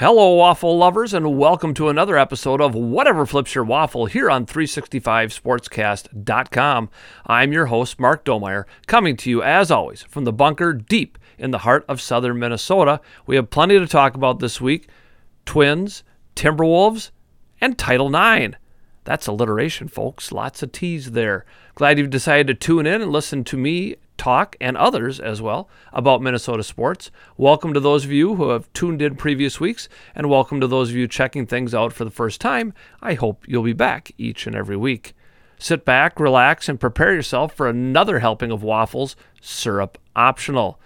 Hello, waffle lovers, and welcome to another episode of Whatever Flips Your Waffle here on 365sportscast.com. I'm your host, Mark Domeyer, coming to you, as always, from the bunker deep in the heart of southern Minnesota. We have plenty to talk about this week Twins, Timberwolves, and Title IX. That's alliteration, folks. Lots of T's there. Glad you've decided to tune in and listen to me talk and others as well about Minnesota sports. Welcome to those of you who have tuned in previous weeks, and welcome to those of you checking things out for the first time. I hope you'll be back each and every week. Sit back, relax, and prepare yourself for another helping of waffles, syrup optional.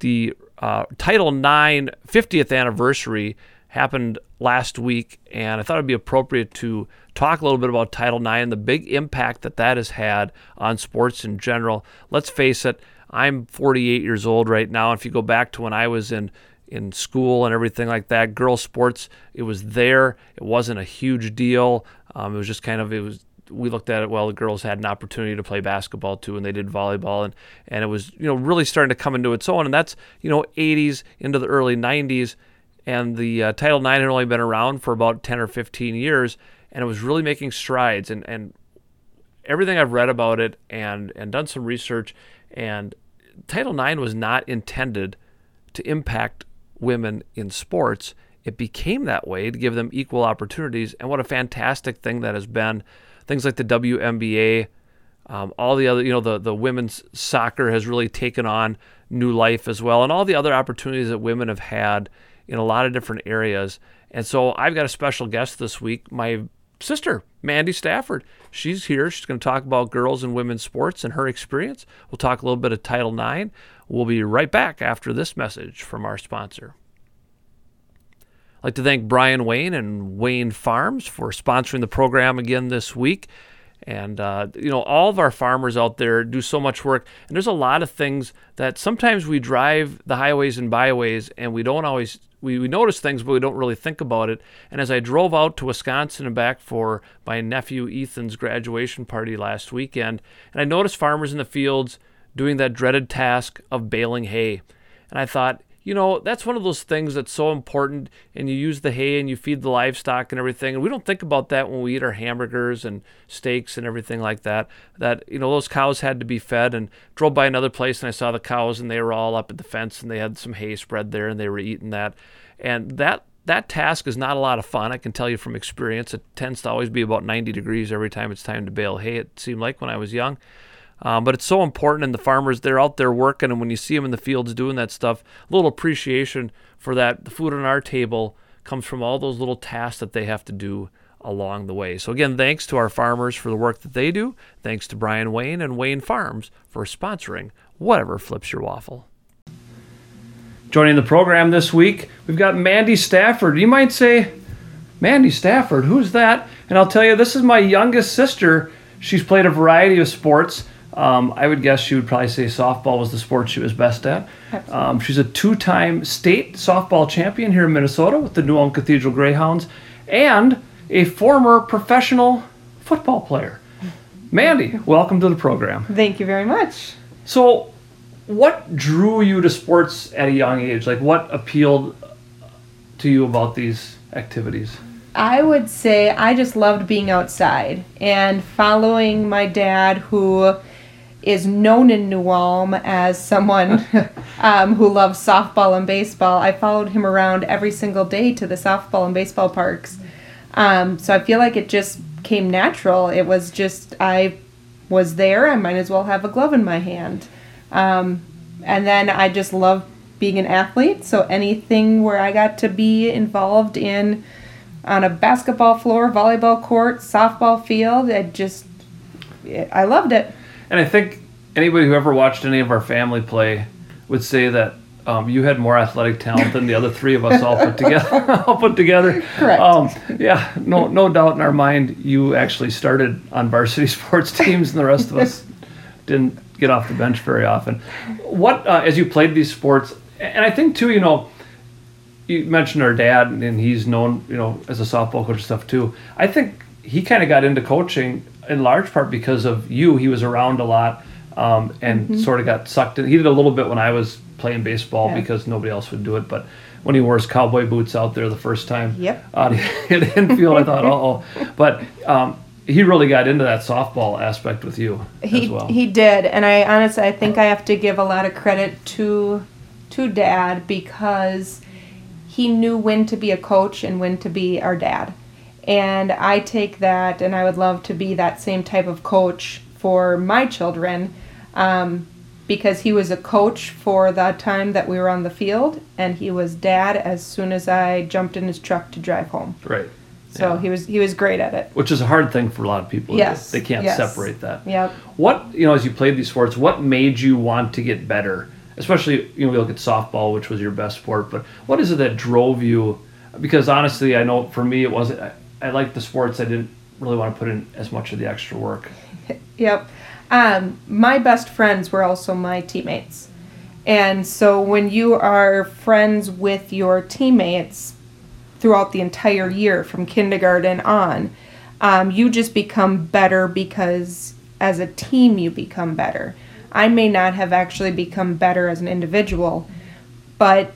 The uh, Title IX 50th anniversary happened last week, and I thought it'd be appropriate to talk a little bit about Title IX and the big impact that that has had on sports in general. Let's face it, I'm 48 years old right now. If you go back to when I was in in school and everything like that, girls sports, it was there. It wasn't a huge deal. Um, it was just kind of it was we looked at it well the girls had an opportunity to play basketball too and they did volleyball and and it was you know really starting to come into its own and that's you know 80s into the early 90s and the uh, title ix had only been around for about 10 or 15 years and it was really making strides and and everything I've read about it and and done some research and Title IX was not intended to impact women in sports. It became that way to give them equal opportunities. And what a fantastic thing that has been. Things like the WNBA, um, all the other, you know, the, the women's soccer has really taken on new life as well, and all the other opportunities that women have had in a lot of different areas. And so I've got a special guest this week, my sister, Mandy Stafford. She's here. She's going to talk about girls and women's sports and her experience. We'll talk a little bit of Title IX. We'll be right back after this message from our sponsor. I'd like to thank Brian Wayne and Wayne Farms for sponsoring the program again this week. And, uh, you know, all of our farmers out there do so much work. And there's a lot of things that sometimes we drive the highways and byways and we don't always we, we notice things, but we don't really think about it. And as I drove out to Wisconsin and back for my nephew Ethan's graduation party last weekend, and I noticed farmers in the fields doing that dreaded task of baling hay. And I thought, you know, that's one of those things that's so important. And you use the hay and you feed the livestock and everything. And we don't think about that when we eat our hamburgers and steaks and everything like that. That, you know, those cows had to be fed. And drove by another place and I saw the cows and they were all up at the fence and they had some hay spread there and they were eating that. And that that task is not a lot of fun. I can tell you from experience. It tends to always be about 90 degrees every time it's time to bale hay. It seemed like when I was young. Um, but it's so important, and the farmers they're out there working, and when you see them in the fields doing that stuff, a little appreciation for that. The food on our table comes from all those little tasks that they have to do along the way. So again, thanks to our farmers for the work that they do. Thanks to Brian Wayne and Wayne Farms for sponsoring whatever flips your waffle. Joining the program this week, we've got Mandy Stafford. You might say, Mandy Stafford, who's that? And I'll tell you, this is my youngest sister. She's played a variety of sports. Um, I would guess she would probably say softball was the sport she was best at. Um, she's a two time state softball champion here in Minnesota with the New Ulm Cathedral Greyhounds and a former professional football player. Mandy, welcome to the program. Thank you very much. So, what drew you to sports at a young age? Like, what appealed to you about these activities? I would say I just loved being outside and following my dad, who is known in New Ulm as someone um, who loves softball and baseball. I followed him around every single day to the softball and baseball parks. Um, so I feel like it just came natural. It was just, I was there, I might as well have a glove in my hand. Um, and then I just love being an athlete. So anything where I got to be involved in on a basketball floor, volleyball court, softball field, I just, I loved it. And I think anybody who ever watched any of our family play would say that um, you had more athletic talent than the other three of us all put together. all put together. Correct. Um, yeah, no, no doubt in our mind, you actually started on varsity sports teams, and the rest of us didn't get off the bench very often. What, uh, as you played these sports, and I think too, you know, you mentioned our dad, and he's known, you know, as a softball coach and stuff too. I think he kind of got into coaching in large part because of you. He was around a lot um, and Mm-hmm. sort of got sucked in. He did a little bit when I was playing baseball Yeah. because nobody else would do it. But when he wore his cowboy boots out there the first time. Yep. Out in the infield, I thought, oh, but um, he really got into that softball aspect with you he, as well. He did, and I honestly I think I have to give a lot of credit to to Dad because he knew when to be a coach and when to be our dad. And I take that, and I would love to be that same type of coach for my children. Um, because he was a coach for the time that we were on the field, and he was dad as soon as I jumped in his truck to drive home. right. So Yeah. he was he was great at it. Which is a hard thing for a lot of people. Yes, They can't yes. separate that. Yep. What you know, as you played these sports, what made you want to get better? Especially, you know, we look at softball, which was your best sport, but what is it that drove you? Because honestly, I know for me, it wasn't. I, liked the sports. I didn't really want to put in as much of the extra work. Yep. Um, my best friends were also my teammates. And so when you are friends with your teammates throughout the entire year from kindergarten on, um, you just become better because as a team you become better. I may not have actually become better as an individual, but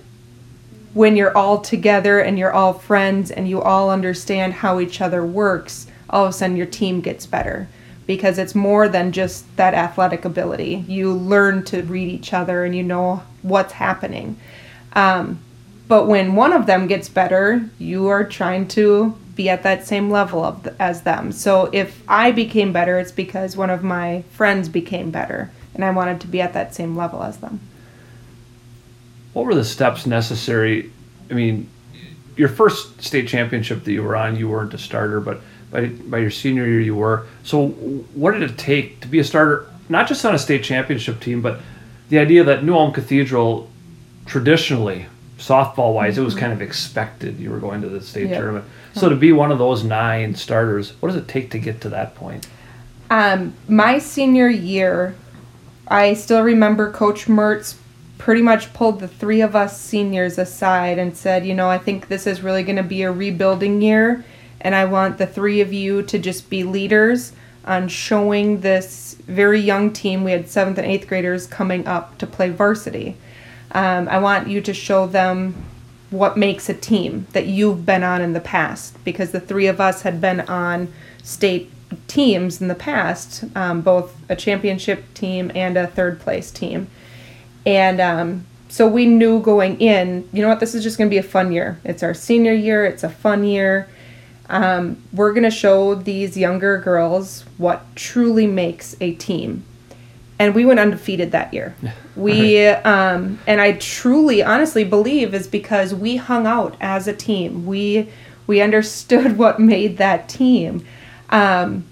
when you're all together and you're all friends and you all understand how each other works, all of a sudden your team gets better because it's more than just that athletic ability. You learn to read each other and you know what's happening. Um, but when one of them gets better, you are trying to be at that same level of as them. So if I became better, it's because one of my friends became better, and I wanted to be at that same level as them. What were the steps necessary? I mean, your first state championship that you were on, you weren't a starter, but by, by your senior year, you were. So, what did it take to be a starter, not just on a state championship team, but the idea that New Ulm Cathedral, traditionally, softball wise, it was kind of expected you were going to the state Yeah. tournament. So, to be one of those nine starters, what does it take to get to that point? Um, my senior year, I still remember Coach Mertz pretty much pulled the three of us seniors aside and said, you know, I think this is really going to be a rebuilding year, and I want the three of you to just be leaders on showing this very young team. We had seventh and eighth graders coming up to play varsity. Um, I want you to show them what makes a team that you've been on in the past because the three of us had been on state teams in the past, um, both a championship team and a third place team. And um, so we knew going in, you know what, this is just going to be a fun year. It's our senior year, it's a fun year. Um, we're going to show these younger girls what truly makes a team. And we went undefeated that year. We, um, and I truly, honestly believe is because we hung out as a team. We, we understood what made that team. Um,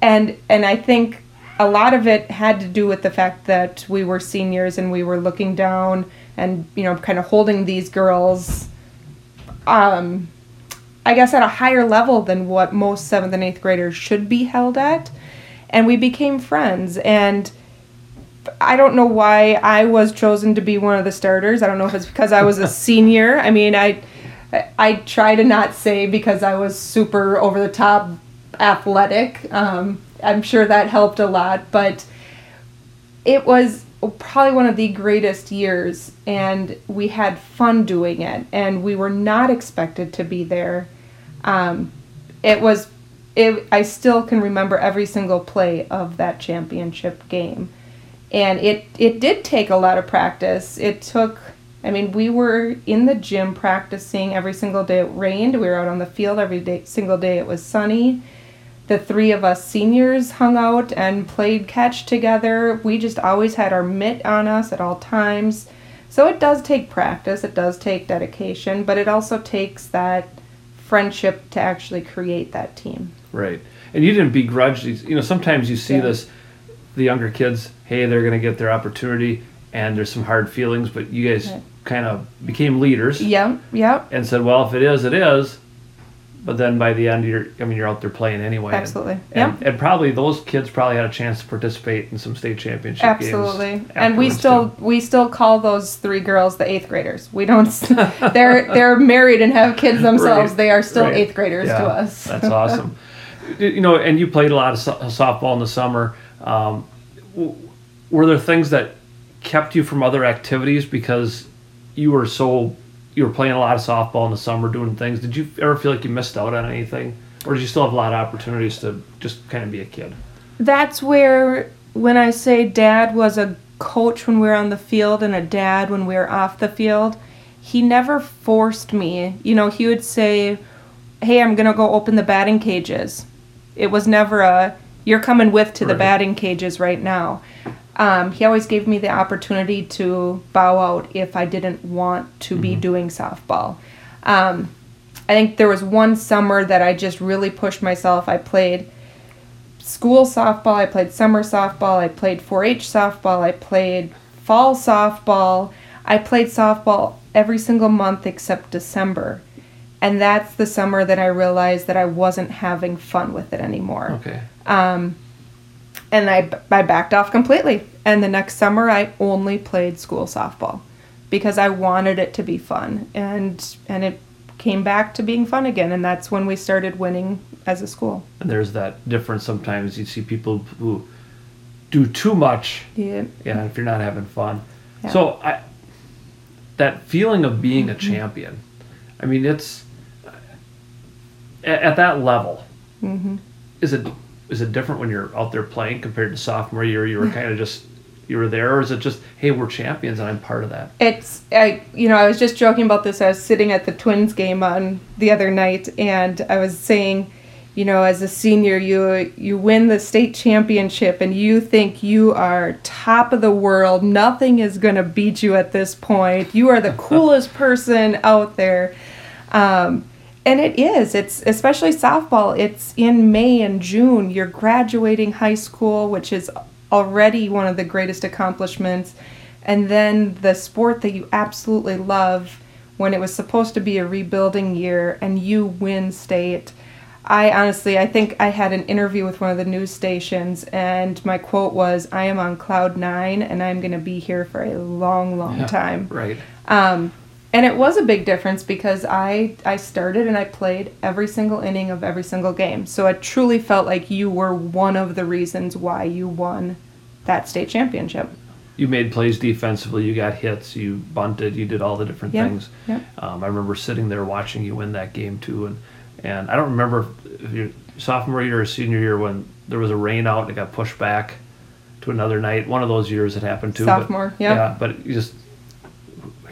and, and I think a lot of it had to do with the fact that we were seniors and we were looking down and, you know, kind of holding these girls, um, I guess at a higher level than what most seventh and eighth graders should be held at. And we became friends. And I don't know why I was chosen to be one of the starters. I don't know if it's because I was a senior. I mean, I I try to not say because I was super over the top athletic. Um, I'm sure that helped a lot, but it was probably one of the greatest years, and we had fun doing it, and we were not expected to be there. Um, it was, it. I still can remember every single play of that championship game, and it it did take a lot of practice. It took. I mean, we were in the gym practicing every single day. It rained. We were out on the field every day, single day. It was sunny the three of us seniors hung out and played catch together. We just always had our mitt on us at all times. So it does take practice, it does take dedication, but it also takes that friendship to actually create that team. Right. And you didn't begrudge these. You know, sometimes you see Yeah. this, the younger kids, hey, they're going to get their opportunity, and there's some hard feelings, but you guys Right. kind of became leaders Yep, yep, and said, well, if it is, it is. But then by the end, you're, I mean, you're out there playing anyway. and- Absolutely. And, Yep. and probably those kids probably had a chance to participate in some state championship absolutely. And we still too. we still call those three girls the eighth graders. We don't. they're they're married and have kids themselves. Right, They are still right. eighth graders Yeah, to us. That's awesome. you know, and you played a lot of so- softball in the summer. Um, w- were there things that kept you from other activities because you were so you were playing a lot of softball in the summer, doing things. Did you ever feel like you missed out on anything, or did you still have a lot of opportunities to just kind of be a kid? That's where when I say dad was a coach when we were on the field and a dad when we were off the field, he never forced me. You know, he would say, "Hey, I'm gonna go open the batting cages." It was never a "You're coming with to the batting cages right now." Um, he always gave me the opportunity to bow out if I didn't want to be doing softball. Um, I think there was one summer that I just really pushed myself. I played school softball, I played summer softball, I played 4 H softball, I played fall softball. I played softball every single month except December. And that's the summer that I realized that I wasn't having fun with it anymore. Okay. And I, I backed off completely. And the next summer, I only played school softball because I wanted it to be fun. And, and it came back to being fun again. And that's when we started winning as a school. And there's that difference. Sometimes you see people who do too much, Yeah. yeah, if you're not having fun. Yeah. So I, that feeling of being a champion, I mean, it's at, at that level. Mm-hmm. Is it is it different when you're out there playing compared to sophomore year? You were kind of just you were there, or is it just hey, we're champions and I'm part of that? It's I you know I was just joking about this. I was sitting at the Twins game on the other night, and I was saying, you know, as a senior, you you win the state championship, and you think you are top of the world. Nothing is gonna beat you at this point. You are the coolest person out there. Um, and it is. It's especially softball. It's in May and June. You're graduating high school, which is already one of the greatest accomplishments. And then the sport that you absolutely love when it was supposed to be a rebuilding year and you win state. I honestly, I think I had an interview with one of the news stations, and my quote was, I am on cloud nine and I'm going to be here for a long, long time. Right. Um, and it was a big difference because I I started and I played every single inning of every single game. So I truly felt like you were one of the reasons why you won that state championship. You made plays defensively. You got hits. You bunted. You did all the different Yeah, things. yeah. Um, I remember sitting there watching you win that game too, and and I don't remember if your sophomore year or senior year when there was a rain out and it got pushed back to another night. One of those years it happened too. but- Sophomore, yeah. Yeah, but you just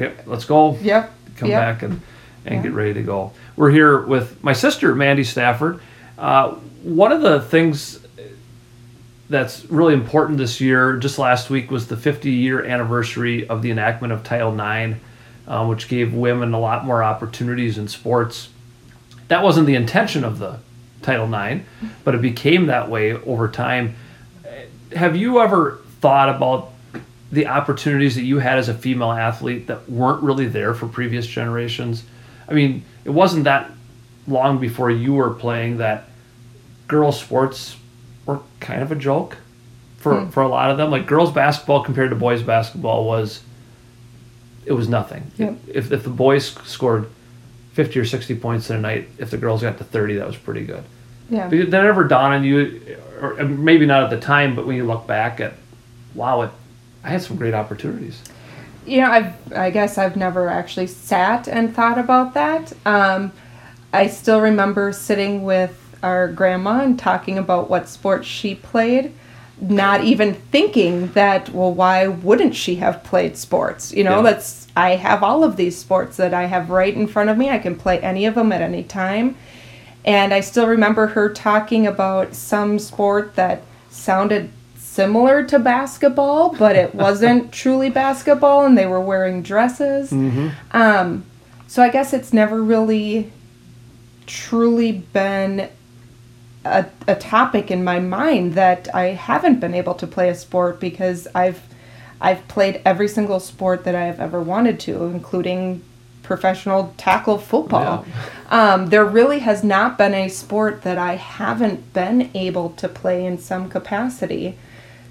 "Hey, let's go. Yep. Come yep. back and and Yeah. get ready to go. We're here with my sister Mandy Stafford. Uh, one of the things that's really important this year, just last week, was the 50 year anniversary of the enactment of Title IX, uh, which gave women a lot more opportunities in sports. That wasn't the intention of the Title IX, but it became that way over time. Have you ever thought about the opportunities that you had as a female athlete that weren't really there for previous generations? I mean, it wasn't that long before you were playing that girls' sports were kind of a joke for, hmm. for a lot of them. Like girls' basketball compared to boys' basketball was it was nothing. Yep. If if the boys scored fifty or sixty points in a night, if the girls got to thirty, that was pretty good. Yeah. Did that ever dawn on you, or maybe not at the time, but when you look back at, wow, it, I had some great opportunities. you know, I've I guess I've never actually sat and thought about that. Um, I still remember sitting with our grandma and talking about what sports she played, not even thinking that well, why wouldn't she have played sports? You know, Yeah. that's I have all of these sports that I have right in front of me. I can play any of them at any time. And I still remember her talking about some sport that sounded similar to basketball, but it wasn't truly basketball, and they were wearing dresses. Um, so I guess it's never really truly been a, a topic in my mind that I haven't been able to play a sport because I've I've played every single sport that I have ever wanted to, including professional tackle football. Um, there really has not been a sport that I haven't been able to play in some capacity.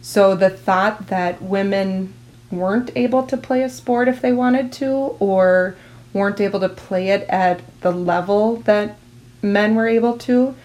So the thought that women weren't able to play a sport if they wanted to, or weren't able to play it at the level that men were able to,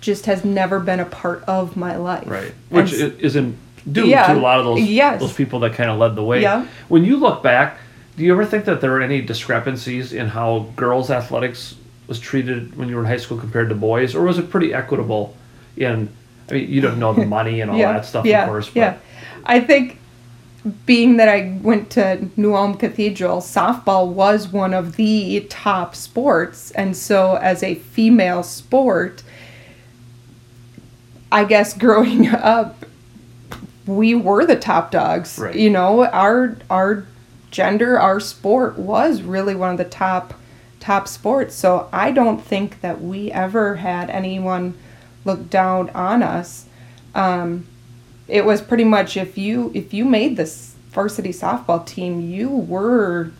just has never been a part of my life. Right. Which s- i- isn't due Yeah, to a lot of those yes. those people that kind of led the way. Yeah. When you look back, Do you ever think that there were any discrepancies in how girls' athletics was treated when you were in high school compared to boys, or was it pretty equitable? In, I mean, you don't know the money and all that stuff, yeah, of course. But yeah. I think being that I went to New Ulm Cathedral, softball was one of the top sports. And so, as a female sport, I guess growing up, we were the top dogs. Right. You know, our our gender, our sport was really one of the top top sports. So I don't think that we ever had anyone look down on us. Um, it was pretty much if you if you made this varsity softball team, you were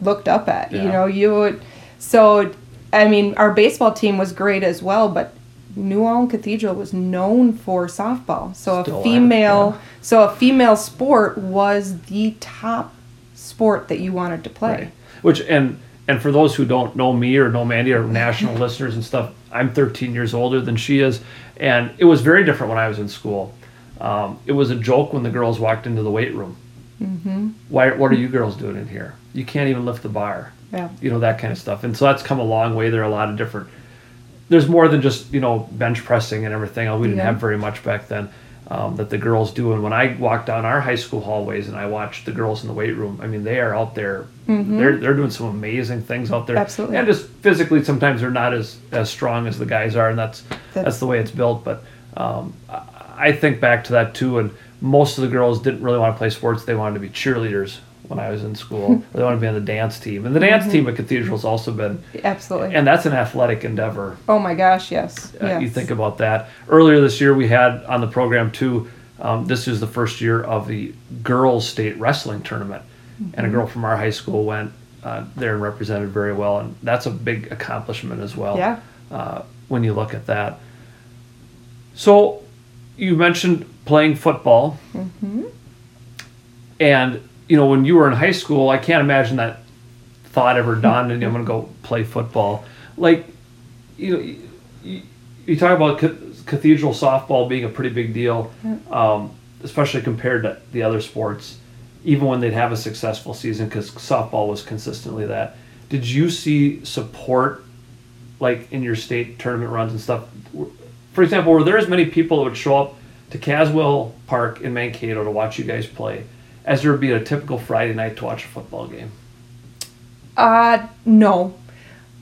looked up at. You know, you would. So, I mean, our baseball team was great as well, but New Ulm Cathedral was known for softball. So Still a female, yeah. so a female sport was the top sport that you wanted to play. Right. Which and and for those who don't know me or know Mandy or national listeners and stuff, I'm 13 years older than she is, and it was very different when I was in school. Um, it was a joke when the girls walked into the weight room. Mm-hmm. Why? What are you girls doing in here? You can't even lift the bar. Yeah. You know that kind of stuff, and so that's come a long way. There are a lot of different. There's more than just you know bench pressing and everything. We didn't Yeah. have very much back then. Um, that the girls do, and when I walk down our high school hallways and I watch the girls in the weight room, I mean they are out there. They're they're doing some amazing things out there. Mm-hmm. Absolutely. And just physically, sometimes they're not as as strong as the guys are, and that's that's, That's- the way it's built. But um, I think back to that too, and most of the girls didn't really want to play sports; they wanted to be cheerleaders when I was in school. they wanted to be on the dance team, and the dance Mm-hmm. team at Cathedral's also been, Absolutely. and that's an athletic endeavor. oh my gosh, yes. Uh, yes. You think about that. Earlier this year, we had on the program too. Um, this is the first year of the girls' state wrestling tournament, and Mm-hmm. a girl from our high school went uh, there and represented very well, and that's a big accomplishment as well. Yeah. Uh, when you look at that. So, you mentioned playing football, Mm-hmm. and you know when you were in high school, I can't imagine that thought ever done, and I'm going to go play football. Like, you know, you, you talk about cathedral softball being a pretty big deal, um, especially compared to the other sports. Even when they'd have a successful season, because softball was consistently that. Did you see support, like in your state tournament runs and stuff? For example, were there as many people that would show up to Caswell Park in Mankato to watch you guys play, as there would be a typical Friday night to watch a football game? Uh, no.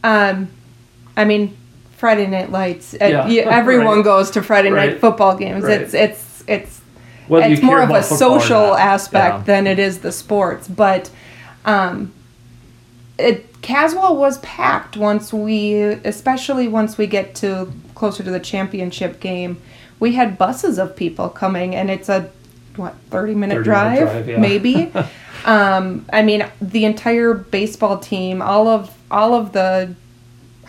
Um, I mean, Friday Night Lights. Uh, Yeah, you- everyone right. goes to Friday Right. night football games. Right. It's it's it's Whether it's more of a about football or social aspect Yeah. than it is the sports. But um, it Caswell was packed once we, especially once we get to closer to the championship game. We had buses of people coming, and it's a what thirty minute 30-minute drive, drive, yeah. maybe. um, I mean, the entire baseball team, all of all of the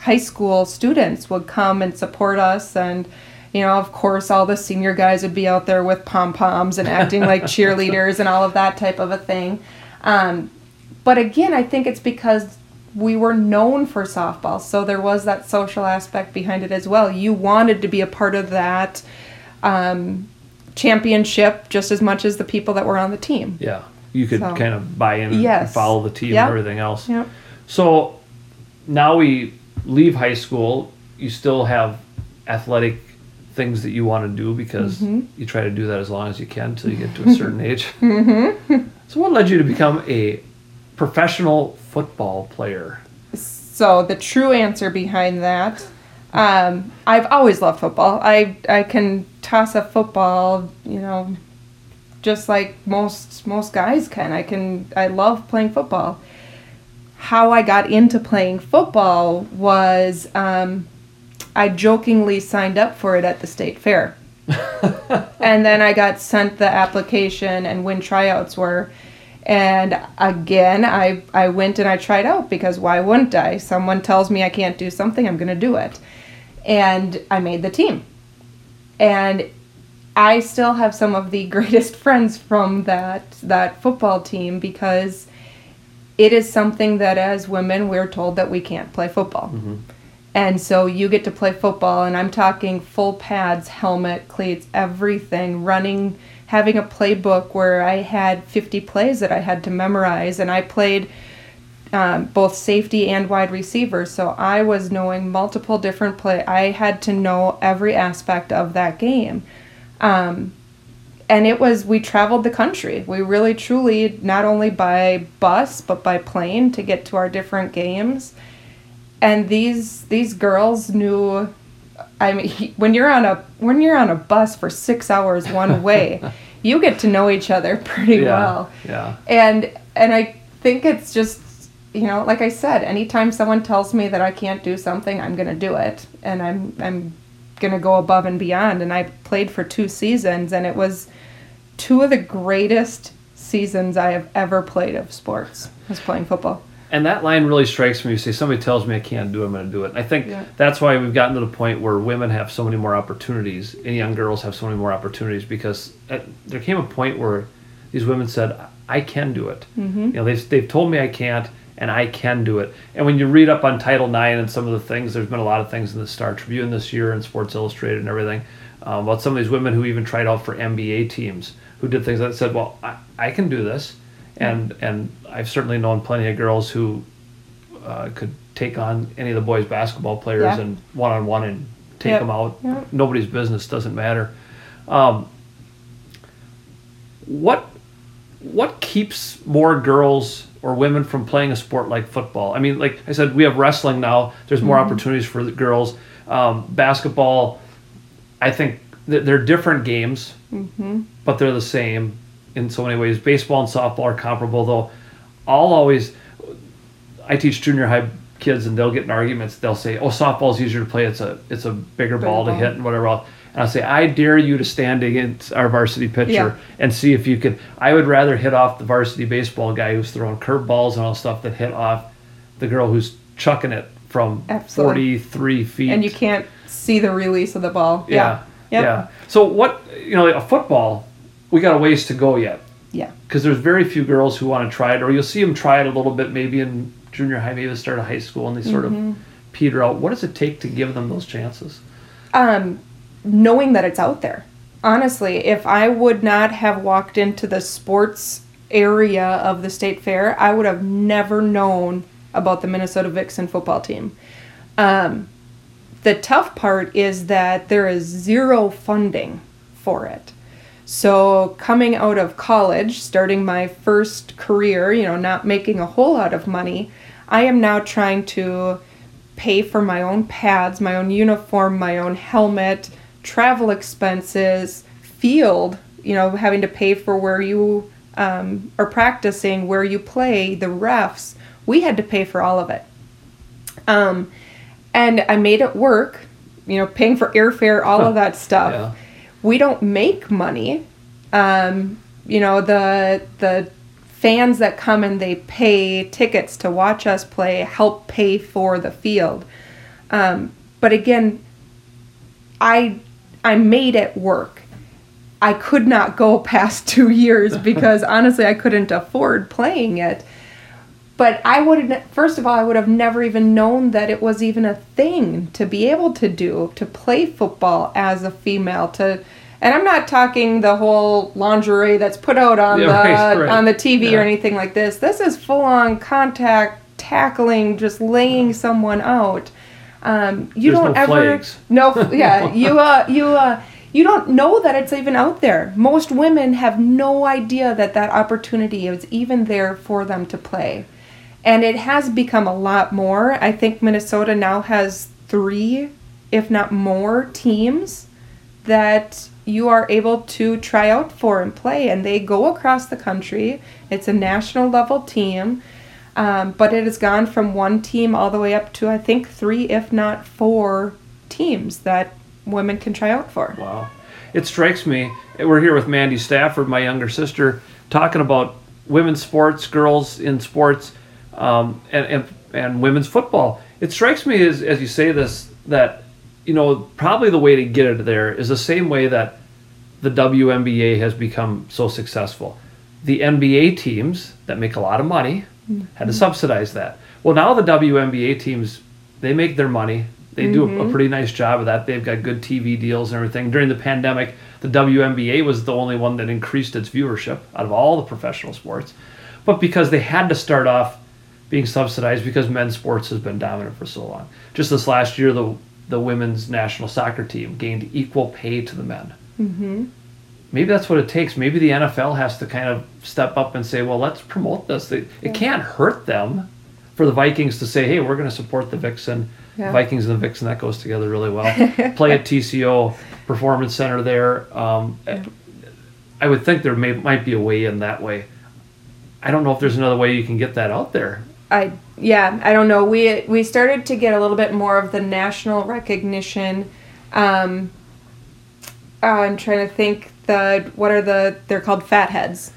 high school students would come and support us and you know of course all the senior guys would be out there with pom-poms and acting like cheerleaders and all of that type of a thing um, but again i think it's because we were known for softball so there was that social aspect behind it as well you wanted to be a part of that um, championship just as much as the people that were on the team Yeah, you could So- kind of buy in and Yes. follow the team Yep. and everything else. Yep. So now we leave high school. You still have athletic things that you want to do because Mm-hmm. you try to do that as long as you can until you get to a certain age. Mm-hmm. So what led you to become a professional football player? So the true answer behind that, um, I've always loved football. I I can toss a football, you know, just like most most guys can. I can. I love playing football. How I got into playing football was um, I jokingly signed up for it at the state fair. and then I got sent the application and when tryouts were. And again, I, I went and I tried out because why wouldn't I? Someone tells me I can't do something, I'm going to do it. And I made the team. And I still have some of the greatest friends from that that football team because it is something that as women we're told that we can't play football. Mm-hmm. And so you get to play football and I'm talking full pads, helmet, cleats, everything, running having a playbook where I had 50 plays that I had to memorize, and I played um, both safety and wide receiver. So I was knowing multiple different play. I had to know every aspect of that game. Um, and it was we traveled the country. We really truly not only by bus but by plane to get to our different games. And these these girls knew I mean when you're on a when you're on a bus for 6 hours one way, you get to know each other pretty yeah, well. Yeah. And and I think it's just you know, like I said, anytime someone tells me that I can't do something, I'm going to do it. And I'm I'm going to go above and beyond and I played for two seasons and it was two of the greatest seasons I have ever played of sports. Was playing football. And that line really strikes me. You say somebody tells me I can't do it, I'm going to do it. And I think Yeah. that's why we've gotten to the point where women have so many more opportunities, and young girls have so many more opportunities because at, there came a point where these women said, "I can do it." Mm-hmm. You know, they've they've told me I can't, and I can do it. And when you read up on Title IX and some of the things, there's been a lot of things in the Star Tribune this year and Sports Illustrated and everything um, about some of these women who even tried out for NBA teams who did things that said, "Well, I, I can do this." and and I've certainly known plenty of girls who uh, could take on any of the boys basketball players Yeah. and one on one and take Yep. them out. Yep. Nobody's business doesn't matter. Um, what what keeps more girls or women from playing a sport like football? I mean, like I said, we have wrestling now. There's more opportunities for the girls. Um, basketball, I think th- they're different games, but they're the same in so many ways. Baseball and softball are comparable, though. I'll always, I teach junior high kids, and they'll get in arguments. They'll say, "Oh, softball's easier to play. It's a it's a bigger ball to hit and whatever else." And I'll say, "I dare you to stand against our varsity pitcher Yeah. and see if you can." I would rather hit off the varsity baseball guy who's throwing curveballs and all stuff than hit off the girl who's chucking it from Absolutely. 43 feet. And you can't see the release of the ball. yeah, Yep. yeah. So what you know, a football, we got a ways to go yet Yeah. because there's very few girls who want to try it, or you'll see them try it a little bit, maybe in junior high, maybe the start of high school, and they sort Mm-hmm. of peter out. What does it take to give them those chances? um, knowing that it's out there. Honestly, if I would not have walked into the sports area of the state fair, I would have never known about the Minnesota Vixen football team. Um, the tough part is that there is zero funding for it. So, coming out of college, starting my first career, you know, not making a whole lot of money, I am now trying to pay for my own pads, my own uniform, my own helmet, travel expenses, field, you know, having to pay for where you um, are practicing, where you play, the refs. We had to pay for all of it. Um, and I made it work, you know, paying for airfare, all of that stuff. Yeah. We don't make money. Um, you know, the the fans that come and they pay tickets to watch us play help pay for the field. Um, but again, I I made it work. I could not go past two years because honestly, I couldn't afford playing it. But I would first of all, I would have never even known that it was even a thing to be able to do to play football as a female. To, and I'm not talking the whole lingerie that's put out on Yeah, the right, right. on the TV Yeah. or anything like this. This is full on contact tackling, just laying someone out. Um, you There's don't no ever flags. no yeah you uh you uh you don't know that it's even out there. Most women have no idea that that opportunity is even there for them to play. And it has become a lot more. I think Minnesota now has three, if not more, teams that you are able to try out for and play. And they go across the country. It's a national level team. Um, but it has gone from one team all the way up to, I think, three, if not four teams that women can try out for. Wow. It strikes me, we're here with Mandy Stafford, my younger sister, talking about women's sports, girls in sports, um, and, and, and women's football. It strikes me as, as you say this that, you know, probably the way to get it there is the same way that the WNBA has become so successful. The NBA teams that make a lot of money had to subsidize that. Well, now the WNBA teams, they make their money They do a, a pretty nice job of that. They've got good TV deals and everything. During the pandemic, the WNBA was the only one that increased its viewership out of all the professional sports. But because they had to start off being subsidized because men's sports has been dominant for so long. Just this last year, the the women's national soccer team gained equal pay to the men. Mm-hmm. Maybe that's what it takes. Maybe the NFL has to kind of step up and say, "Well, let's promote this." It, it can't hurt them for the Vikings to say, "Hey, we're going to support the Vixen." Yeah. Vikings and the Vixen that goes together really well. Play at TCO Performance Center there. Um, I would think there may might be a way in that way. I don't know if there's another way you can get that out there. I yeah, I don't know. We we started to get a little bit more of the national recognition. Um, I'm trying to think the what are the they're called fatheads.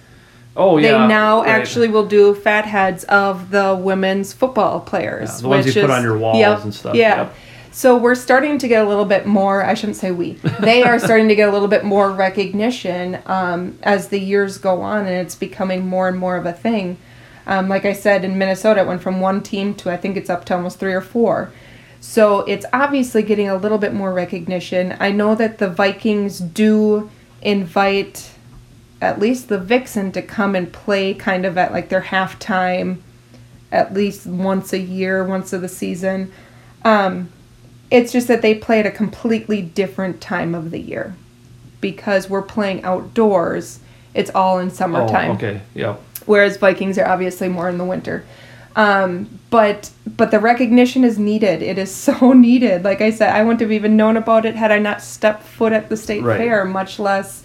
Oh yeah. They now right. actually will do fatheads of the women's football players. Yeah, the ones which you put is- on your walls yep, and stuff, Yeah. yep. So we're starting to get a little bit more. I shouldn't say we. They are starting to get a little bit more recognition um, as the years go on, and it's becoming more and more of a thing. Um, like I said, in Minnesota, it went from one team to I think it's up to almost three or four. So it's obviously getting a little bit more recognition. I know that the Vikings do invite at least the Vixen to come and play kind of at like their halftime at least once a year, once of the season. Um, it's just that they play at a completely different time of the year because we're playing outdoors. It's all in Oh, summertime okay, yeah. whereas Vikings are obviously more in the winter. Um, but but the recognition is needed. It is so needed. Like I said, I wouldn't have even known about it had I not stepped foot at the state Right. fair. Much less,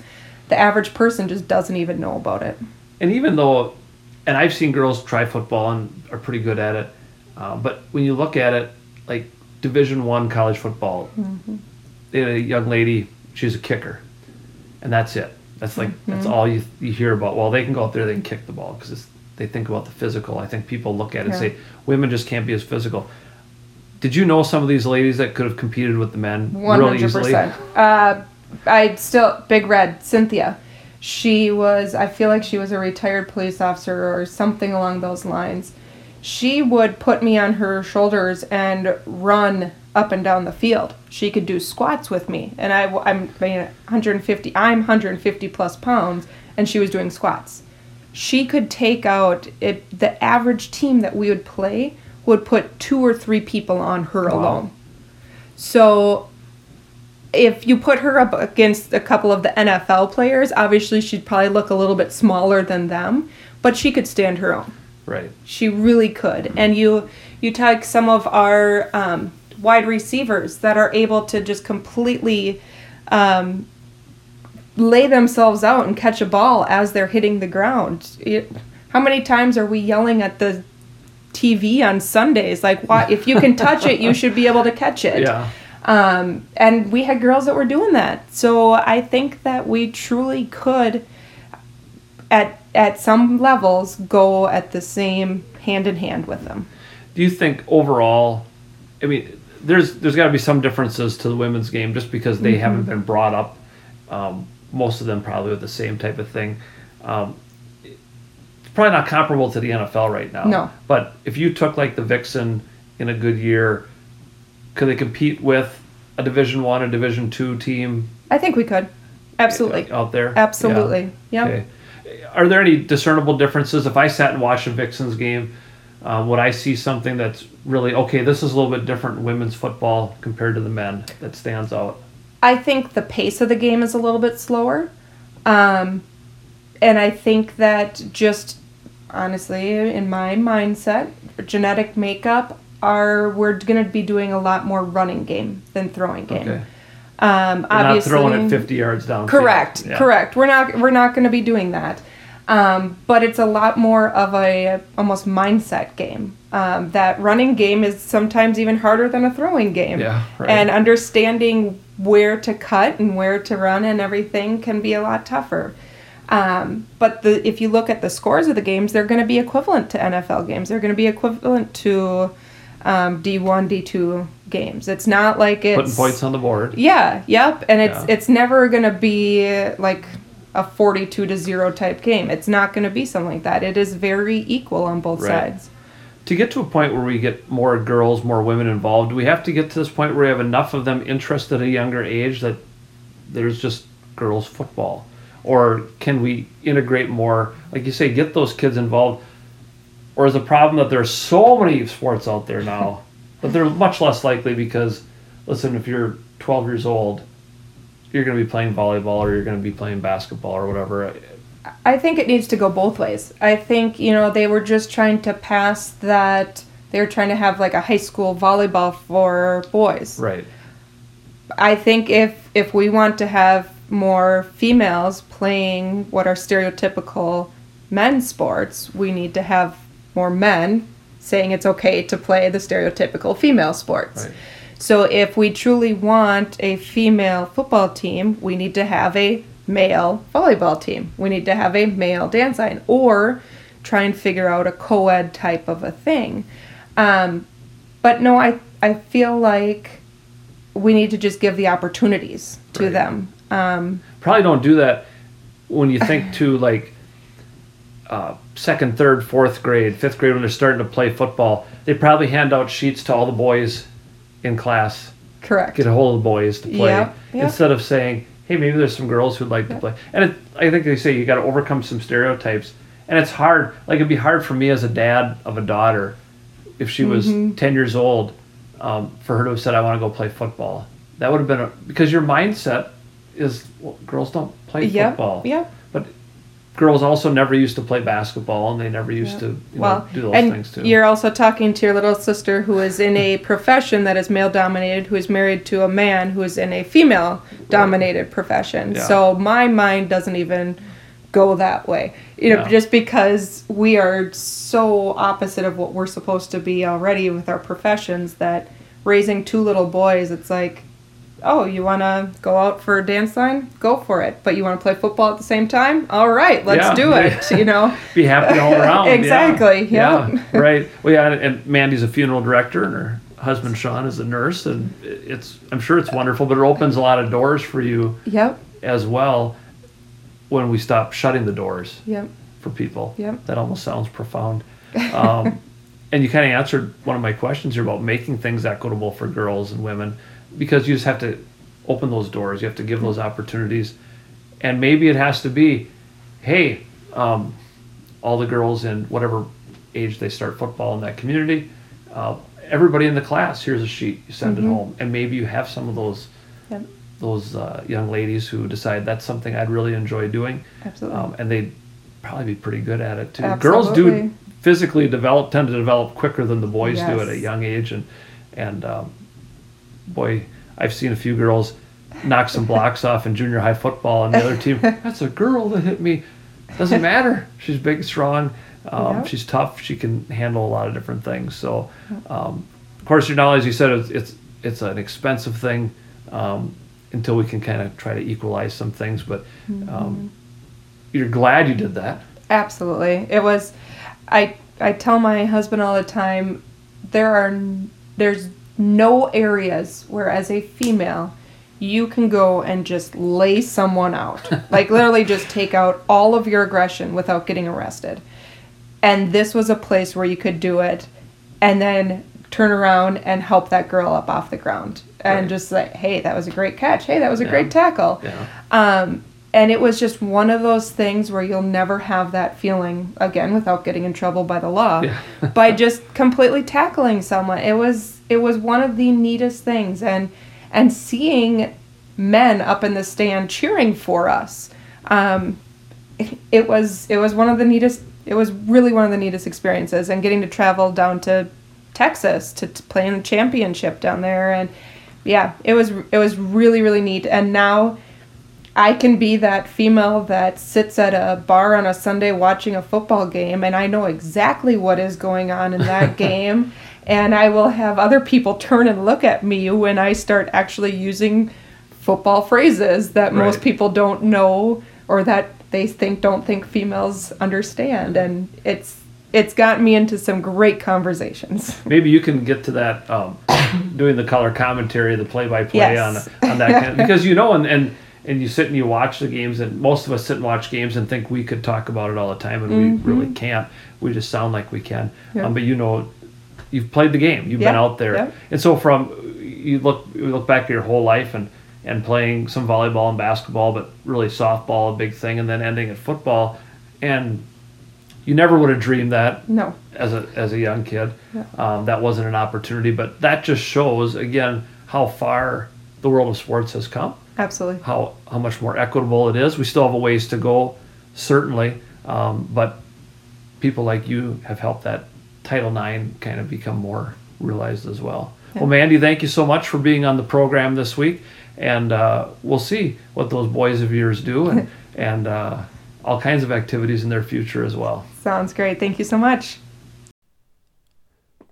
the average person just doesn't even know about it. And even though, and I've seen girls try football and are pretty good at it, uh, but when you look at it, like Division One college football, they had a young lady. She's a kicker, and that's it. That's like that's all you you hear about. Well, they can go out there, they can kick the ball because they think about the physical. I think people look at it and say women just can't be as physical. Did you know some of these ladies that could have competed with the men One really easily? Uh, I still big red Cynthia. She was. I feel like she was a retired police officer or something along those lines. She would put me on her shoulders and run up and down the field. She could do squats with me, and I, I'm I mean, 150. I'm 150 plus pounds, and she was doing squats. She could take out it. The average team that we would play would put two or three people on her Wow. alone. So if you put her up against a couple of the NFL players, obviously she'd probably look a little bit smaller than them, but she could stand her own. Right. She really could. And you you take some of our um, wide receivers that are able to just completely um, lay themselves out and catch a ball as they're hitting the ground. It, how many times are we yelling at the TV on Sundays like, "Why? If you can touch it, you should be able to catch it." Yeah. Um, and we had girls that were doing that. So I think that we truly could, at at some levels, go at the same hand in hand with them. do you think overall i mean there's there's got to be some differences to the women's game just because they haven't been brought up um, most of them probably with the same type of thing um, it's probably not comparable to the nfl right now No. but if you took like the vixen in a good year could they compete with a division one or division two team I think we could, absolutely, out there absolutely, Yeah. Okay. Are there any discernible differences? If I sat and watched a Vixens game, uh, would I see something that's really okay? This is a little bit different in women's football compared to the men that stands out. I think the pace of the game is a little bit slower. Um, and I think that just honestly, in my mindset, genetic makeup, are we're going to be doing a lot more running game than throwing game. Okay. Um, They're not obviously, throwing it 50 yards down. Correct, Yeah. correct. We're not we're not going to be doing that. Um, but it's a lot more of a almost mindset game. Um, that running game is sometimes even harder than a throwing game. Yeah, right. And understanding where to cut and where to run and everything can be a lot tougher. Um, but the if you look at the scores of the games, they're going to be equivalent to NFL games. They're going to be equivalent to um, D1, D2 games. It's not like it's Putting points on the board. yeah, yep. And it's Yeah. it's never gonna be like a forty-two to zero type game. It's not gonna be something like that. It is very equal on both Right. sides. To get to a point where we get more girls, more women involved, we have to get to this point where we have enough of them interested at a younger age that there's just girls football? Or can we integrate more, like you say, get those kids involved? Or is the problem that there's so many sports out there now that they're much less likely because, listen, if you're 12 years old, you're going to be playing volleyball or you're going to be playing basketball or whatever. I think it needs to go both ways. I think, you know, they were just trying to pass that they were trying to have like a high school volleyball for boys. Right. I think if if we want to have more females playing what are stereotypical men's sports, we need to have more men saying it's okay to play the stereotypical female sports. Right. So if we truly want a female football team, we need to have a male volleyball team. We need to have a male dance line or try and figure out a co-ed type of a thing. Um, but no, I I feel like we need to just give the opportunities to Right. them. Um, Probably don't do that when you think to like uh, second, third, fourth grade, fifth grade when they're starting to play football. They probably hand out sheets to all the boys in class, correct. get a hold of the boys to play, Yep, yep. instead of saying, "Hey, maybe there's some girls who'd like to play." And it, I think they say you got to overcome some stereotypes, and it's hard. Like it'd be hard for me as a dad of a daughter, if she was Mm-hmm. ten years old, um, for her to have said, "I want to go play football." That would have been a, because your mindset is well, girls don't play Yep, football. yep. Girls also never used to play basketball, and they never used to you know, do those and things too. you're also talking to your little sister who is in a profession that is male dominated, who is married to a man who is in a female dominated profession. Yeah. So my mind doesn't even go that way. You know, Yeah. just because we are so opposite of what we're supposed to be already with our professions that raising two little boys, it's like, oh, you want to go out for a dance line? Go for it. But you want to play football at the same time? All right, let's Yeah. do it. You know. be happy all around. Exactly, yeah. Yeah. right. Well, yeah, and, and Mandy's a funeral director, and her husband Sean is a nurse, and it's I'm sure it's wonderful, but it opens a lot of doors for you Yep. as well when we stop shutting the doors Yep. for people. Yep. That almost sounds profound. Um, and you kind of answered one of my questions here about making things equitable for girls and women because you just have to open those doors. You have to give those opportunities. And maybe it has to be, hey, um, all the girls in whatever age they start football in that community, uh, everybody in the class, here's a sheet, you send it home. And maybe you have some of those Yep. those uh, young ladies who decide that's something I'd really enjoy doing. Absolutely. Um, and they'd probably be pretty good at it too. Girls do physically develop, tend to develop quicker than the boys do at a young age. And, and um, boy, I've seen a few girls knock some blocks off in junior high football and the other team, that's a girl that hit me. Doesn't matter. She's big, strong. Um, Yep. She's tough. She can handle a lot of different things. So, um, of course, you know, as you said, it's it's, it's an expensive thing um, until we can kind of try to equalize some things. But Mm-hmm. um, you're glad you did that. Absolutely. It was I I tell my husband all the time there are there's no areas where as a female you can go and just lay someone out. like literally just take out all of your aggression without getting arrested. And this was a place where you could do it and then turn around and help that girl up off the ground and Right. just like, hey, that was a great catch. Hey, that was a Yeah. great tackle. Yeah. Um, and it was just one of those things where you'll never have that feeling again without getting in trouble by the law Yeah. by just completely tackling someone. It was it was one of the neatest things and and seeing men up in the stand cheering for us. Um, it was it was one of the neatest it was really one of the neatest experiences and getting to travel down to Texas to, to play in a championship down there and yeah it was it was really really neat and now I can be that female that sits at a bar on a Sunday watching a football game and I know exactly what is going on in that game and I will have other people turn and look at me when I start actually using football phrases that most people don't know or that they think don't think females understand and it's it's gotten me into some great conversations. Maybe you can get to that um, doing the color commentary, the play-by-play on on that kind of, because you know, and, and and you sit and you watch the games, and most of us sit and watch games and think we could talk about it all the time, and we really can't. We just sound like we can. Mm-hmm. Yeah. Um, but you know, you've played the game. You've been out there, yeah. and so from you look you look back at your whole life and and playing some volleyball and basketball, but really softball a big thing, and then ending at football, and you never would have dreamed that No. as a as a young kid. Um, that wasn't an opportunity, but that just shows again how far the world of sports has come Absolutely. how how much more equitable it is. We still have a ways to go, certainly, um, but people like you have helped that Title IX kind of become more realized as well. Well, Mandy, thank you so much for being on the program this week, and uh, we'll see what those boys of yours do and and uh, all kinds of activities in their future as well. Sounds great. Thank you so much.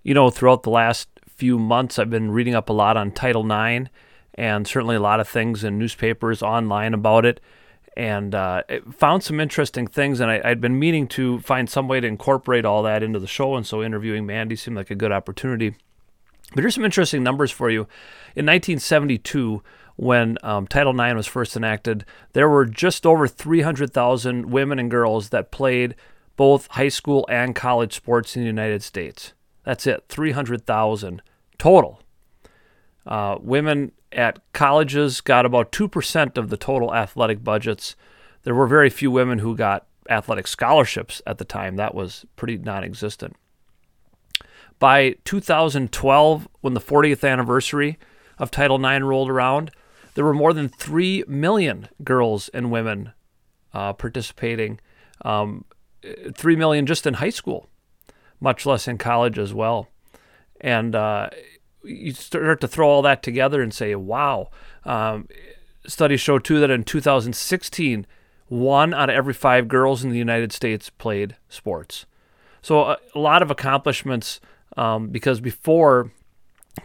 You know, throughout the last few months, I've been reading up a lot on Title IX and certainly a lot of things in newspapers online about it. And uh, it found some interesting things, and I, I'd been meaning to find some way to incorporate all that into the show. And so interviewing Mandy seemed like a good opportunity. But here's some interesting numbers for you. In 1972, when um, Title IX was first enacted, there were just over 300,000 women and girls that played both high school and college sports in the United States. That's it, 300,000 total. Uh, women at colleges got about 2% of the total athletic budgets. There were very few women who got athletic scholarships at the time. That was pretty non existent. By 2012, when the 40th anniversary of Title IX rolled around, there were more than 3 million girls and women uh, participating, um, 3 million just in high school, much less in college as well. And uh, you start to throw all that together and say, wow. Um, studies show too that in 2016, one out of every five girls in the United States played sports. So a, a lot of accomplishments um, because before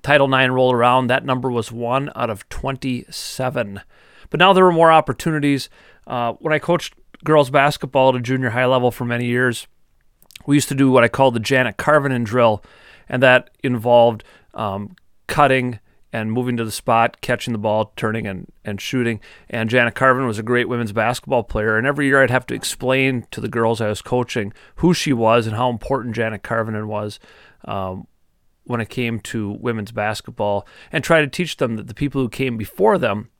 Title IX rolled around, that number was one out of 27. But now there were more opportunities. Uh, when I coached girls basketball at a junior high level for many years, we used to do what I call the Janet Karvonen drill, and that involved um, cutting and moving to the spot, catching the ball, turning and, and shooting. And Janet Carvin was a great women's basketball player. And every year I'd have to explain to the girls I was coaching who she was and how important Janet Carvin was um, when it came to women's basketball and try to teach them that the people who came before them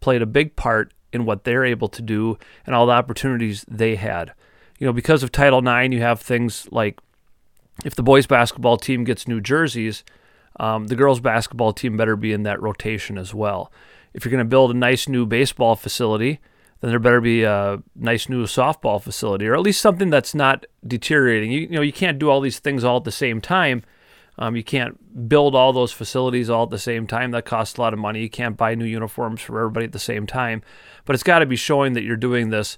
played a big part in what they're able to do and all the opportunities they had. You know, because of Title IX, you have things like if the boys basketball team gets new jerseys, um, the girls basketball team better be in that rotation as well. If you're going to build a nice new baseball facility, then there better be a nice new softball facility, or at least something that's not deteriorating. You, you know, you can't do all these things all at the same time. Um, you can't build all those facilities all at the same time. That costs a lot of money. You can't buy new uniforms for everybody at the same time. But it's got to be showing that you're doing this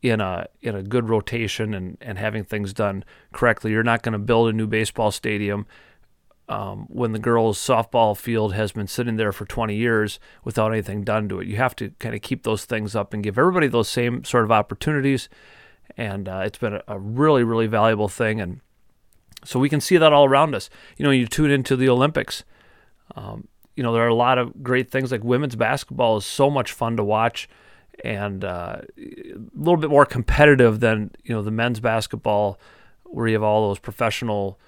in a in a good rotation and, and having things done correctly. You're not going to build a new baseball stadium um, when the girls' softball field has been sitting there for 20 years without anything done to it. You have to kind of keep those things up and give everybody those same sort of opportunities. And uh, it's been a, a really, really valuable thing. And so we can see that all around us. You know, you tune into the Olympics. Um, you know, there are a lot of great things like women's basketball is so much fun to watch and uh, a little bit more competitive than, you know, the men's basketball where you have all those professional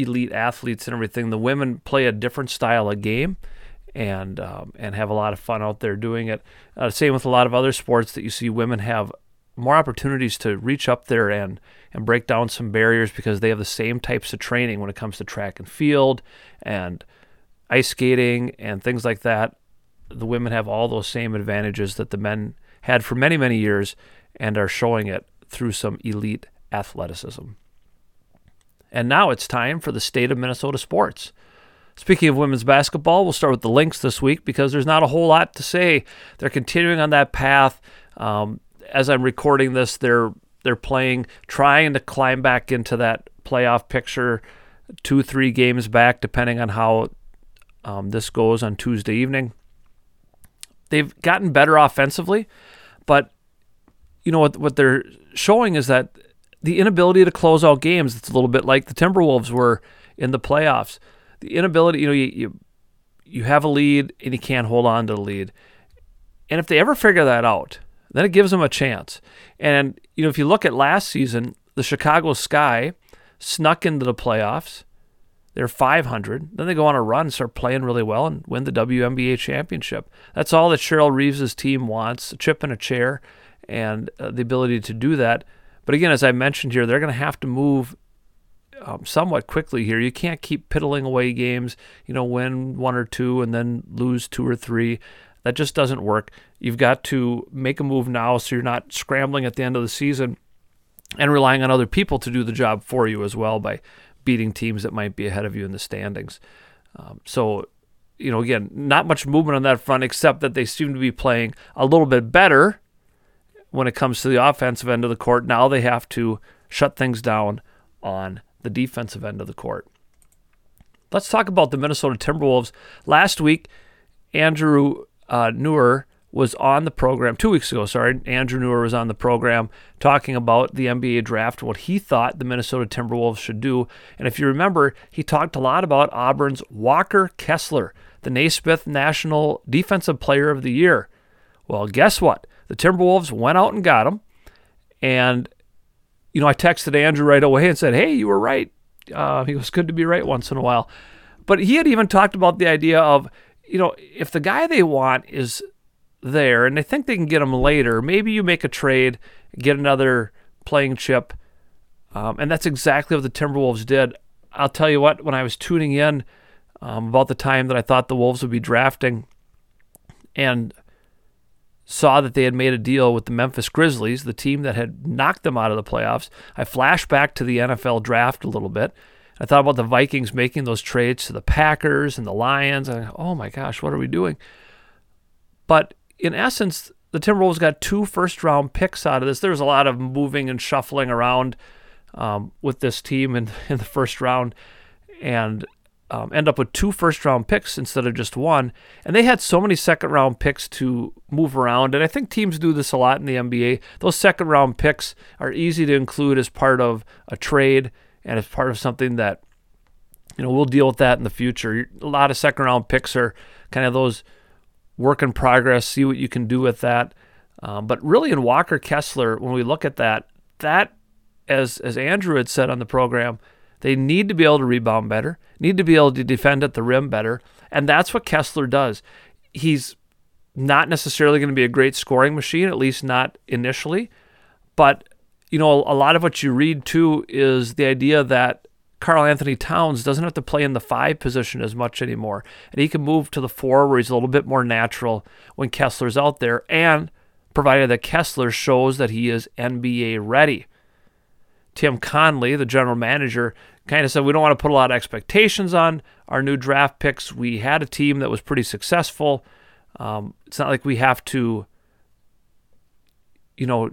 elite athletes and everything. The women play a different style of game and um, and have a lot of fun out there doing it. Uh, same with a lot of other sports that you see women have more opportunities to reach up there and and break down some barriers because they have the same types of training when it comes to track and field and ice skating and things like that. The women have all those same advantages that the men had for many many years and are showing it through some elite athleticism. And now it's time for the state of Minnesota sports. Speaking of women's basketball, we'll start with the Lynx this week because there's not a whole lot to say. They're continuing on that path. Um, as I'm recording this, they're they're playing, trying to climb back into that playoff picture, two three games back, depending on how um, this goes on Tuesday evening. They've gotten better offensively, but you know what what they're showing is that the inability to close out games. It's a little bit like the Timberwolves were in the playoffs. The inability, you know, you, you you have a lead and you can't hold on to the lead. And if they ever figure that out, then it gives them a chance. And you know, if you look at last season, the Chicago Sky snuck into the playoffs. They're 500. Then they go on a run, start playing really well, and win the WNBA championship. That's all that Cheryl Reeve's team wants a chip in a chair and uh, the ability to do that. But again, as I mentioned here, they're going to have to move um, somewhat quickly here. You can't keep piddling away games, you know, win one or two and then lose two or three. That just doesn't work. You've got to make a move now so you're not scrambling at the end of the season and relying on other people to do the job for you as well by beating teams that might be ahead of you in the standings. Um, so, you know, again, not much movement on that front except that they seem to be playing a little bit better when it comes to the offensive end of the court. Now they have to shut things down on the defensive end of the court. Let's talk about the Minnesota Timberwolves. Last week, Andrew uh, Newer was on the program two weeks ago. Sorry, Andrew Neuer was on the program talking about the NBA draft, what he thought the Minnesota Timberwolves should do. And if you remember, he talked a lot about Auburn's Walker Kessler, the Naismith National Defensive Player of the Year. Well, guess what? The Timberwolves went out and got him. And, you know, I texted Andrew right away and said, hey, you were right. Uh, he was good to be right once in a while. But he had even talked about the idea of, you know, if the guy they want is there and they think they can get him later, maybe you make a trade, get another playing chip. Um, and that's exactly what the Timberwolves did. I'll tell you what, when I was tuning in um, about the time that I thought the Wolves would be drafting and saw that they had made a deal with the Memphis Grizzlies, the team that had knocked them out of the playoffs, I flashed back to the NFL draft a little bit. I thought about the Vikings making those trades to the Packers and the Lions. And oh my gosh, what are we doing? But in essence, the Timberwolves got two first round picks out of this. There was a lot of moving and shuffling around um, with this team in, in the first round and um, end up with two first round picks instead of just one. And they had so many second round picks to move around. And I think teams do this a lot in the NBA. Those second round picks are easy to include as part of a trade and as part of something that, you know, we'll deal with that in the future. A lot of second round picks are kind of those work in progress, see what you can do with that. Um, but really, in Walker Kessler, when we look at that, that as as Andrew had said on the program, they need to be able to rebound better, need to be able to defend at the rim better, and that's what Kessler does. He's not necessarily going to be a great scoring machine, at least not initially, but you know, a lot of what you read too is the idea that Karl-Anthony Towns doesn't have to play in the five position as much anymore. And he can move to the four where he's a little bit more natural when Kessler's out there, and provided that Kessler shows that he is NBA ready. Tim Connelly, the general manager, kind of said, We don't want to put a lot of expectations on our new draft picks. We had a team that was pretty successful. Um, it's not like we have to, you know,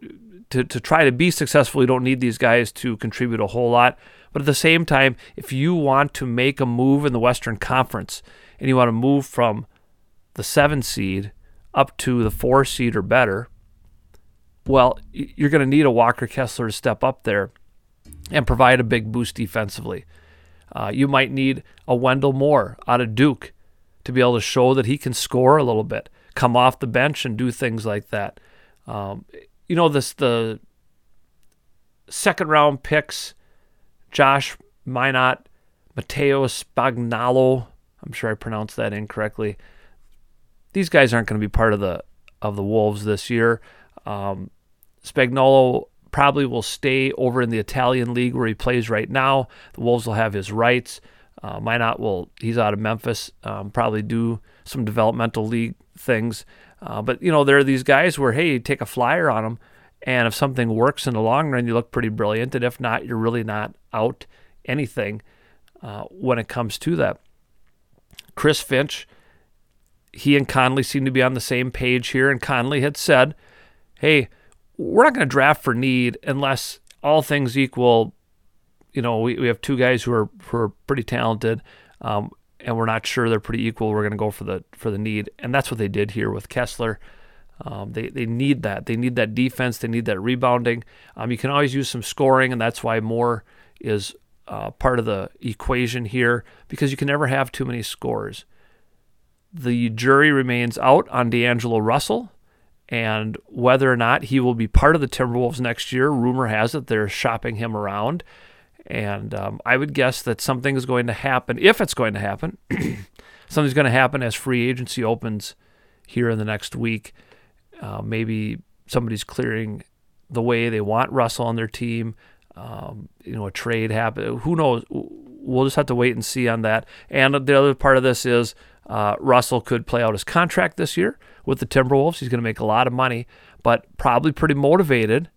to, to try to be successful, you don't need these guys to contribute a whole lot. But at the same time, if you want to make a move in the Western Conference and you want to move from the seven seed up to the four seed or better, well, you're going to need a Walker Kessler to step up there and provide a big boost defensively. Uh, you might need a Wendell Moore out of Duke to be able to show that he can score a little bit, come off the bench and do things like that. Um, you know, this the second round picks Josh Minott, Matteo Spagnolo. I'm sure I pronounced that incorrectly. These guys aren't going to be part of the of the Wolves this year. Um, Spagnolo probably will stay over in the Italian league where he plays right now. The Wolves will have his rights. Uh, Minott will he's out of Memphis. Um, probably do some developmental league things. Uh, but you know there are these guys where hey, take a flyer on them and if something works in the long run, you look pretty brilliant. And if not, you're really not out anything uh, when it comes to that. Chris Finch, he and Connelly seem to be on the same page here. And Connelly had said, hey, we're not going to draft for need unless all things equal, you know, we, we have two guys who are, who are pretty talented. Um, and we're not sure they're pretty equal. We're going to go for the for the need, and that's what they did here with Kessler. Um, they, they need that. They need that defense. They need that rebounding. Um, you can always use some scoring, and that's why Moore is uh, part of the equation here because you can never have too many scores. The jury remains out on D'Angelo Russell and whether or not he will be part of the Timberwolves next year. Rumor has it they're shopping him around. And um, I would guess that something is going to happen, if it's going to happen. something's going to happen as free agency opens here in the next week. Uh, maybe somebody's clearing the way they want Russell on their team. Um, you know, a trade happen. Who knows? We'll just have to wait and see on that. And the other part of this is uh, Russell could play out his contract this year with the Timberwolves. He's going to make a lot of money, but probably pretty motivated.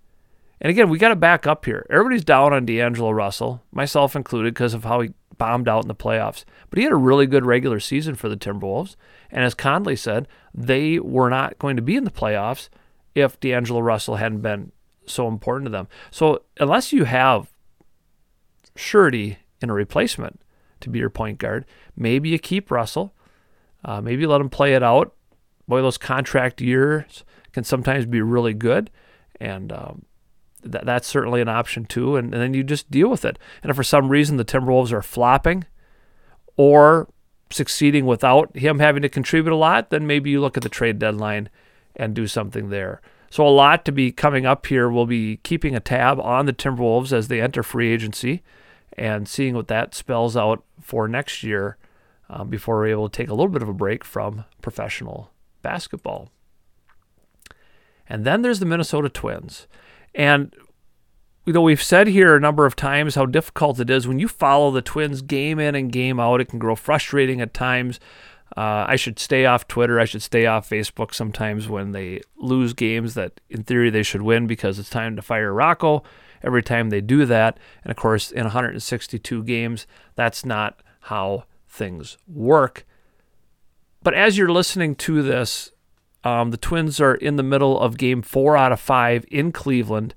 And again, we got to back up here. Everybody's down on D'Angelo Russell, myself included, because of how he bombed out in the playoffs. But he had a really good regular season for the Timberwolves. And as Connelly said, they were not going to be in the playoffs if D'Angelo Russell hadn't been so important to them. So unless you have surety in a replacement to be your point guard, maybe you keep Russell. Uh, maybe let him play it out. Boy, those contract years can sometimes be really good. And um, th- that's certainly an option too. And, and then you just deal with it. And if for some reason the Timberwolves are flopping or succeeding without him having to contribute a lot, then maybe you look at the trade deadline and do something there. So a lot to be coming up here. We'll be keeping a tab on the Timberwolves as they enter free agency and seeing what that spells out for next year um, before we're able to take a little bit of a break from professional basketball. And then there's the Minnesota Twins. And you know, we've said here a number of times how difficult it is when you follow the Twins game in and game out. It can grow frustrating at times. Uh, I should stay off Twitter. I should stay off Facebook sometimes when they lose games that, in theory, they should win because it's time to fire Rocco every time they do that. And of course, in 162 games, that's not how things work. But as you're listening to this, um, the Twins are in the middle of game four out of five in Cleveland.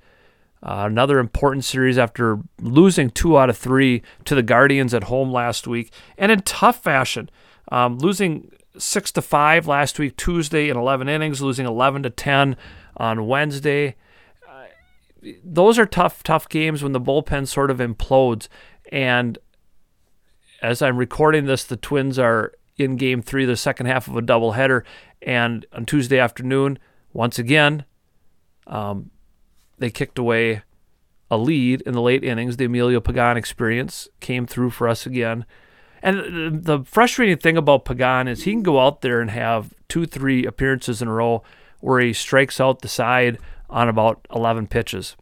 Uh, another important series after losing two out of three to the Guardians at home last week, and in tough fashion, um, losing six to five last week Tuesday in 11 innings, losing 11 to 10 on Wednesday. Uh, those are tough, tough games when the bullpen sort of implodes. And as I'm recording this, the Twins are in game three, the second half of a doubleheader. And on Tuesday afternoon, once again, um, they kicked away a lead in the late innings. The Emilio Pagan experience came through for us again. And the frustrating thing about Pagan is he can go out there and have two, three appearances in a row where he strikes out the side on about 11 pitches.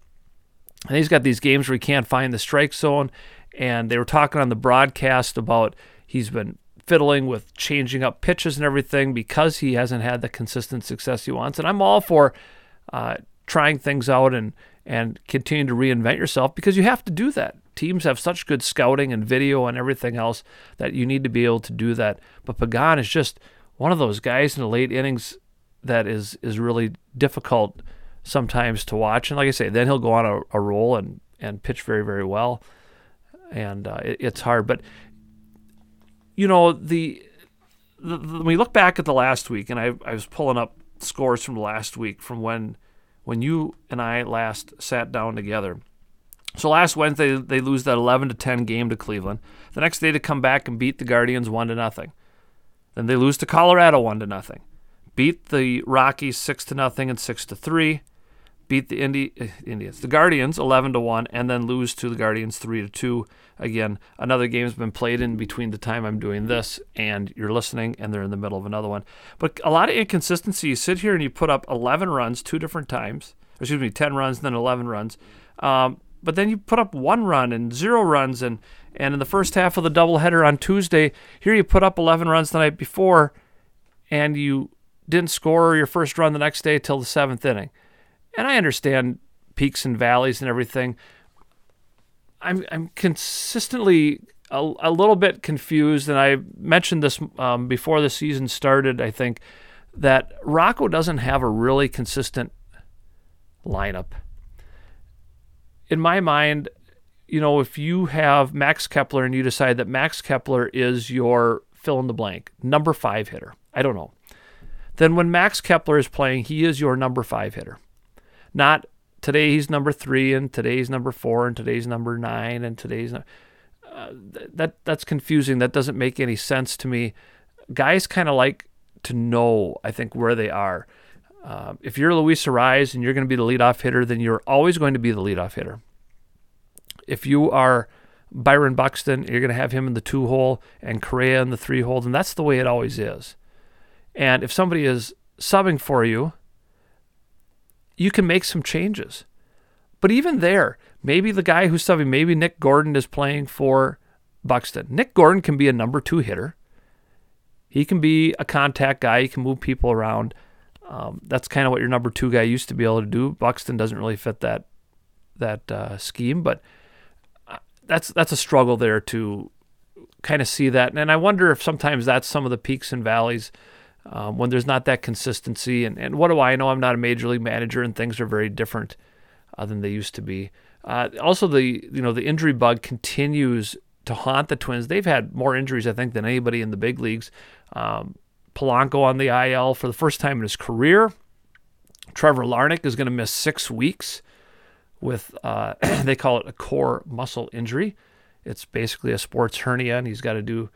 And he's got these games where he can't find the strike zone. And they were talking on the broadcast about he's been fiddling with changing up pitches and everything because he hasn't had the consistent success he wants. And I'm all for uh, trying things out and and continuing to reinvent yourself because you have to do that. Teams have such good scouting and video and everything else that you need to be able to do that. But Pagan is just one of those guys in the late innings that is is really difficult sometimes to watch. And like I say, then he'll go on a, a roll and and pitch very very well, and uh, it, it's hard. But you know, the, the, when we look back at the last week, and I, I was pulling up scores from last week from when when you and I last sat down together. So last Wednesday they lose that 11 to 10 game to Cleveland. The next day to come back and beat the Guardians 1 to nothing. Then they lose to Colorado 1 to nothing. Beat the Rockies 6 to nothing and 6 to 3 beat the Indi- uh, Indians, the Guardians, 11 to one, and then lose to the Guardians 3 to two. Again, another game's been played in between the time I'm doing this and you're listening, and they're in the middle of another one. But a lot of inconsistency. You sit here and you put up 11 runs two different times. Excuse me, 10 runs, then 11 runs. Um, but then you put up one run and zero runs, and and in the first half of the doubleheader on Tuesday, here you put up 11 runs the night before, and you didn't score your first run the next day till the seventh inning and I understand peaks and valleys and everything. I'm I'm consistently a, a little bit confused, and I mentioned this um, before the season started. I think that Rocco doesn't have a really consistent lineup. In my mind, you know, if you have Max Kepler and you decide that Max Kepler is your fill in the blank number five hitter, I don't know. Then when Max Kepler is playing, he is your number five hitter. Not today he's number three and today's number four and today's number nine and today's uh, that that's confusing. That doesn't make any sense to me. Guys kind of like to know, I think, where they are. Uh, if you're Luis Arraez and you're going to be the leadoff hitter, then you're always going to be the leadoff hitter. If you are Byron Buxton, you're going to have him in the two hole and Correa in the three hole, and that's the way it always is. And if somebody is subbing for you, you can make some changes. But even there, maybe the guy who's subbing, maybe Nick Gordon is playing for Buxton. Nick Gordon can be a number two hitter. He can be a contact guy. He can move people around. Um, that's kind of what your number two guy used to be able to do. Buxton doesn't really fit that that uh, scheme, but uh, that's that's a struggle there to kind of see that. And I wonder if sometimes that's some of the peaks and valleys um, when there's not that consistency. And, and what do I know? I'm not a major league manager, and things are very different uh, than they used to be. Uh, also, the you know the injury bug continues to haunt the Twins. They've had more injuries, I think, than anybody in the big leagues. Um, Polanco on the IL for the first time in his career. Trevor Larnach is going to miss six weeks with uh, they call it a core muscle injury. It's basically a sports hernia, and he's got to do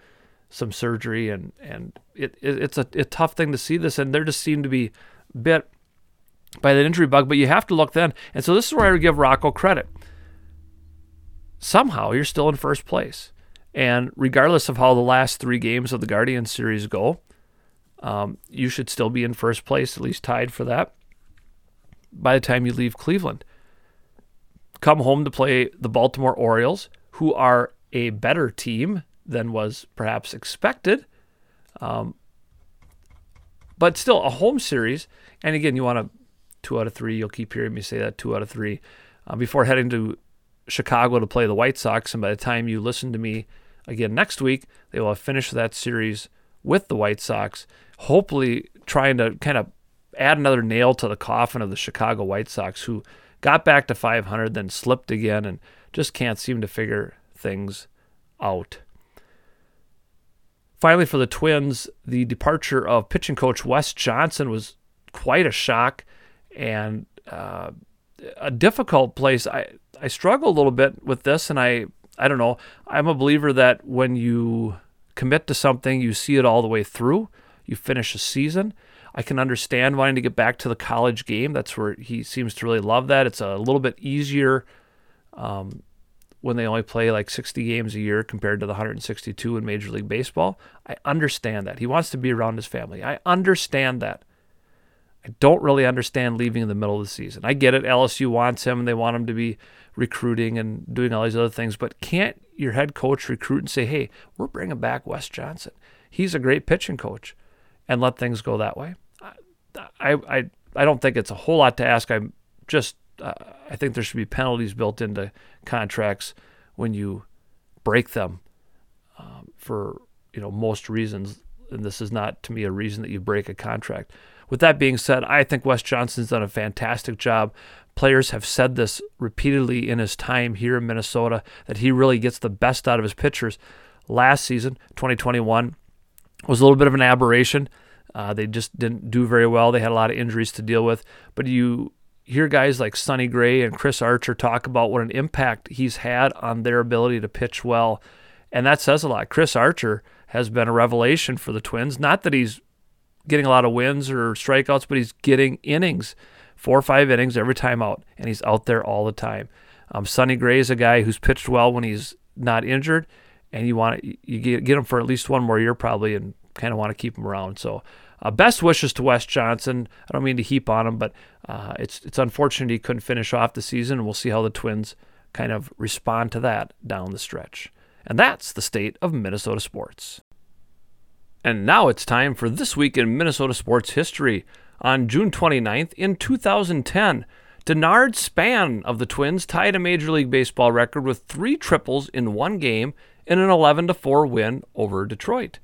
some surgery, and and it, it it's a, a tough thing to see this, and there just seem to be bit by that injury bug. But you have to look then, and so this is where I would give Rocco credit. Somehow you're still in first place, and regardless of how the last three games of the Guardian series go, um, you should still be in first place, at least tied for that. By the time you leave Cleveland, come home to play the Baltimore Orioles, who are a better team than was perhaps expected. Um, but still, a home series. And again, you want a two out of three. You'll keep hearing me say that two out of three uh, before heading to Chicago to play the White Sox. And by the time you listen to me again next week, they will have finished that series with the White Sox, hopefully trying to kind of add another nail to the coffin of the Chicago White Sox, who got back to 500, then slipped again, and just can't seem to figure things out. Finally, for the Twins, the departure of pitching coach Wes Johnson was quite a shock and uh, a difficult place. I, I struggle a little bit with this, and I, I don't know. I'm a believer that when you commit to something, you see it all the way through, you finish a season. I can understand wanting to get back to the college game. That's where he seems to really love that. It's a little bit easier um, when they only play like 60 games a year compared to the 162 in Major League Baseball. I understand that. He wants to be around his family. I understand that. I don't really understand leaving in the middle of the season. I get it. LSU wants him and they want him to be recruiting and doing all these other things, but can't your head coach recruit and say, hey, we're bringing back Wes Johnson? He's a great pitching coach and let things go that way? I, I, I don't think it's a whole lot to ask. I'm just I think there should be penalties built into contracts when you break them um, for you know most reasons. And this is not to me a reason that you break a contract. With that being said, I think Wes Johnson's done a fantastic job. Players have said this repeatedly in his time here in Minnesota that he really gets the best out of his pitchers. Last season, 2021, was a little bit of an aberration. Uh, they just didn't do very well. They had a lot of injuries to deal with. But you hear guys like Sonny Gray and Chris Archer talk about what an impact he's had on their ability to pitch well. And that says a lot. Chris Archer has been a revelation for the Twins. Not that he's getting a lot of wins or strikeouts, but he's getting innings, four or five innings every time out, and he's out there all the time. Um, Sonny Gray is a guy who's pitched well when he's not injured, and you want you get, get him for at least one more year probably, and kind of want to keep him around. So uh, best wishes to Wes Johnson. I don't mean to heap on him, but uh, it's it's unfortunate he couldn't finish off the season, and we'll see how the Twins kind of respond to that down the stretch. And that's the state of Minnesota sports. And now it's time for This Week in Minnesota Sports History. On June 29th, in 2010, Denard Span of the Twins tied a Major League Baseball record with three triples in one game in an 11 4 win over Detroit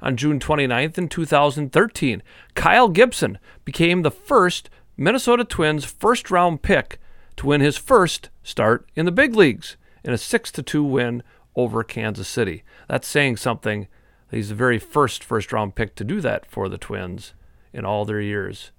on June 29th in 2013. Kyle Gibson became the first Minnesota Twins first round pick to win his first start in the big leagues in a 6 2 win over Kansas City. That's saying something. He's the very first first round pick to do that for the Twins in all their years.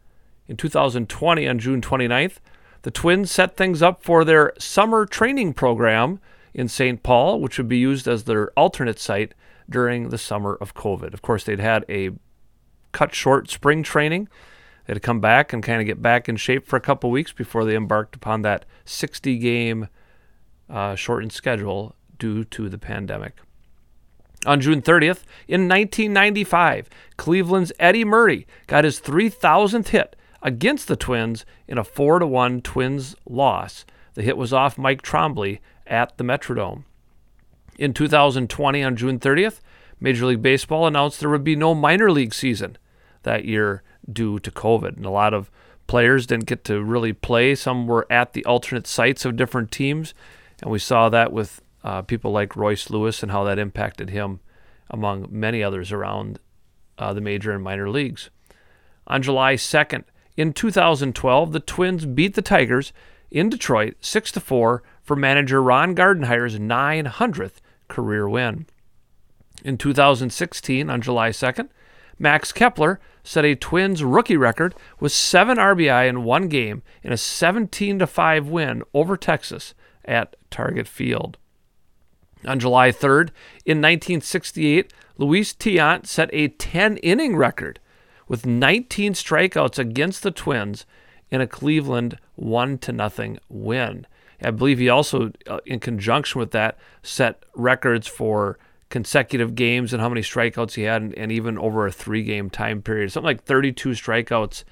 In 2020, on June 29th, the Twins set things up for their summer training program in St. Paul, which would be used as their alternate site during the summer of COVID. Of course, they'd had a cut short spring training. They had to come back and kind of get back in shape for a couple weeks before they embarked upon that 60 game uh, shortened schedule due to the pandemic. On June 30th, in 1995, Cleveland's Eddie Murray got his 3,000th hit against the Twins in a 4 1 Twins loss. The hit was off Mike Trombley at the Metrodome. In 2020, on June 30th, Major League Baseball announced there would be no minor league season that year due to COVID. And a lot of players didn't get to really play. Some were at the alternate sites of different teams. And we saw that with uh, people like Royce Lewis and how that impacted him, among many others around uh, the major and minor leagues. On July 2nd, in 2012, the Twins beat the Tigers in Detroit 6 to 4 for manager Ron Gardenhire's 900th career win. In 2016, on July 2nd, Max Kepler set a Twins rookie record with 7 RBI in one game in a 17 5 win over Texas at Target Field. On July 3rd, in 1968, Luis Tiant set a 10 inning record with 19 strikeouts against the Twins in a Cleveland 1 to nothing win. I believe he also, uh, in conjunction with that, set records for consecutive games and how many strikeouts he had, and, and even over a three game time period. Something like 32 strikeouts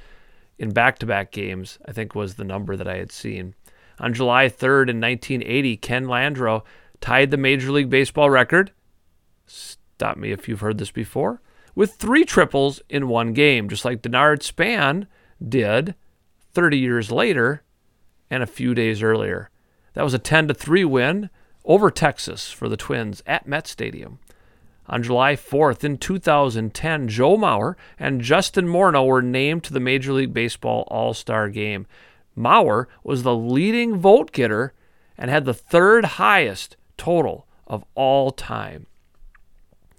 in back to back games, I think was the number that I had seen. On July 3rd in 1980, Ken Landreaux tied the Major League Baseball record. Stop me if you've heard this before. With three triples in one game, just like Denard Span did 30 years later and a few days earlier. That was a 10 to 3 win over Texas for the Twins at Met Stadium. On July 4th in 2010, Joe Mauer and Justin Morneau were named to the Major League Baseball All Star game. Mauer was the leading vote getter and had the third highest total of all time.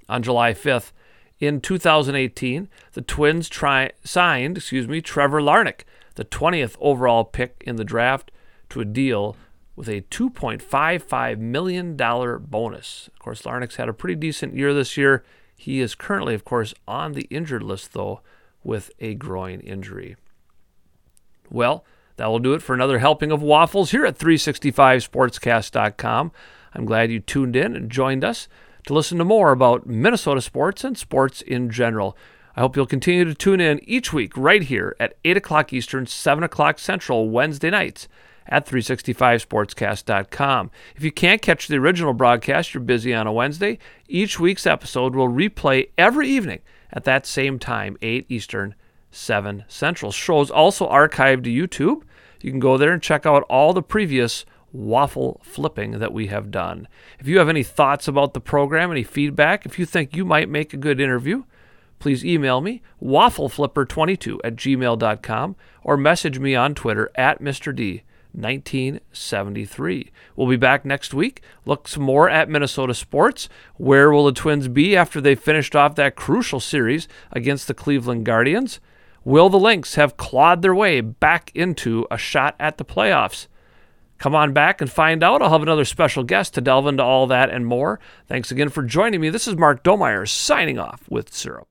On July 5th, in 2018, the Twins tri- signed, excuse me, Trevor Larnach, the 20th overall pick in the draft, to a deal with a $2.55 million bonus. Of course, Larnach's had a pretty decent year this year. He is currently, of course, on the injured list, though, with a groin injury. Well, that will do it for another helping of waffles here at 365sportscast.com. I'm glad you tuned in and joined us to listen to more about Minnesota sports and sports in general. I hope you'll continue to tune in each week right here at 8 o'clock Eastern, 7 o'clock Central, Wednesday nights at 365sportscast.com. If you can't catch the original broadcast, you're busy on a Wednesday, each week's episode will replay every evening at that same time, 8 Eastern, 7 Central. Shows also archived to YouTube. You can go there and check out all the previous waffle flipping that we have done. If you have any thoughts about the program, any feedback, if you think you might make a good interview, please email me, waffleflipper22 at gmail.com, or message me on Twitter at Mr. D. 1973. We'll be back next week. Look some more at Minnesota sports. Where will the Twins be after they finished off that crucial series against the Cleveland Guardians? Will the Lynx have clawed their way back into a shot at the playoffs? Come on back and find out. I'll have another special guest to delve into all that and more. Thanks again for joining me. This is Mark Domeyer signing off with Syrup.